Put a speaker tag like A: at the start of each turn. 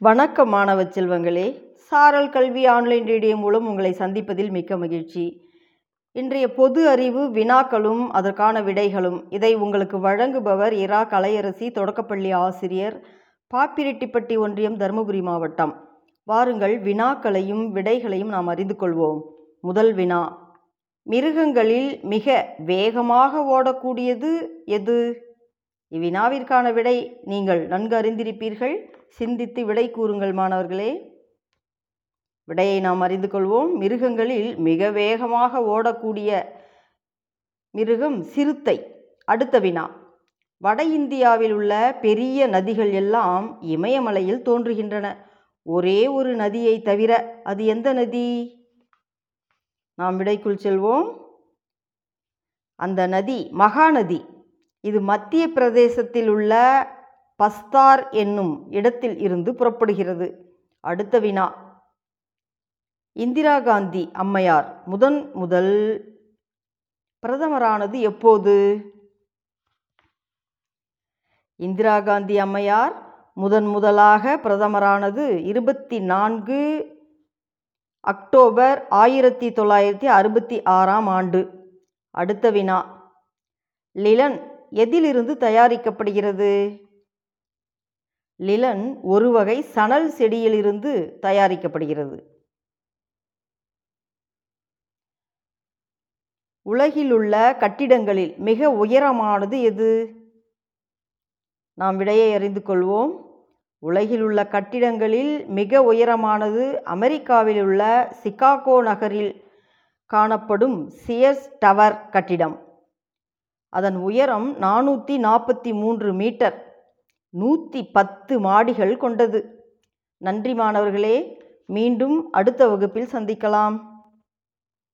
A: வணக்கம் மாணவ செல்வங்களே சாரல் கல்வி ஆன்லைன் ரேடியோ மூலம் உங்களை சந்திப்பதில் மிக்க மகிழ்ச்சி. இன்றைய பொது அறிவு வினாக்களும் அதற்கான விடைகளும் இதை உங்களுக்கு வழங்குபவர் இரா கலையரசி தொடக்கப்பள்ளி ஆசிரியர் பாப்பிரெட்டிப்பட்டி ஒன்றியம் தருமபுரி மாவட்டம். வாருங்கள் வினாக்களையும் விடைகளையும் நாம் அறிந்து கொள்வோம். முதல் வினா மிருகங்களில் மிக வேகமாக ஓடக்கூடியது எது? இவ்வினாவிற்கான விடை நீங்கள் நன்கு அறிந்திருப்பீர்கள். சிந்தித்து விடை கூறுங்கள் மாணவர்களே. விடையை நாம் அறிந்து கொள்வோம். மிருகங்களில் மிக வேகமாக ஓடக்கூடிய மிருகம் சிறுத்தை அடுத்த வினா. வட இந்தியாவில் உள்ள பெரிய நதிகள் எல்லாம் இமயமலையில் தோன்றுகின்றன. ஒரே ஒரு நதியை தவிர அது எந்த நதி? நாம் விடைக்குள் செல்வோம். அந்த நதி மகாநதி. இது மத்திய பிரதேசத்தில் உள்ள பஸ்தார் என்னும் இடத்தில் இருந்து புறப்படுகிறது. அடுத்த வினா. இந்திரா காந்தி அம்மையார் முதன் முதல் பிரதமரானது எப்போது? இந்திரா காந்தி அம்மையார் முதன் முதலாக பிரதமரானது இருபத்தி நான்கு அக்டோபர் ஆயிரத்தி தொள்ளாயிரத்தி அறுபத்தி ஆறாம் ஆண்டு. அடுத்த வினா. லிலன் எதிலிருந்து தயாரிக்கப்படுகிறது? லிலன் ஒரு வகை சணல் செடியிலிருந்து தயாரிக்கப்படுகிறது. உலகிலுள்ள கட்டிடங்களில் மிக உயரமானது எது? நாம் விடையை அறிந்து கொள்வோம். உலகில் உள்ள கட்டிடங்களில் மிக உயரமானது அமெரிக்காவில் உள்ள சிகாகோ நகரில் காணப்படும் சியர்ஸ் டவர் கட்டிடம். அதன் உயரம் நானூற்றி நாற்பத்தி மூன்று மீட்டர். நூற்றி பத்து மாடிகள் கொண்டது. நன்றி மாணவர்களே மீண்டும் அடுத்த வகுப்பில் சந்திக்கலாம்.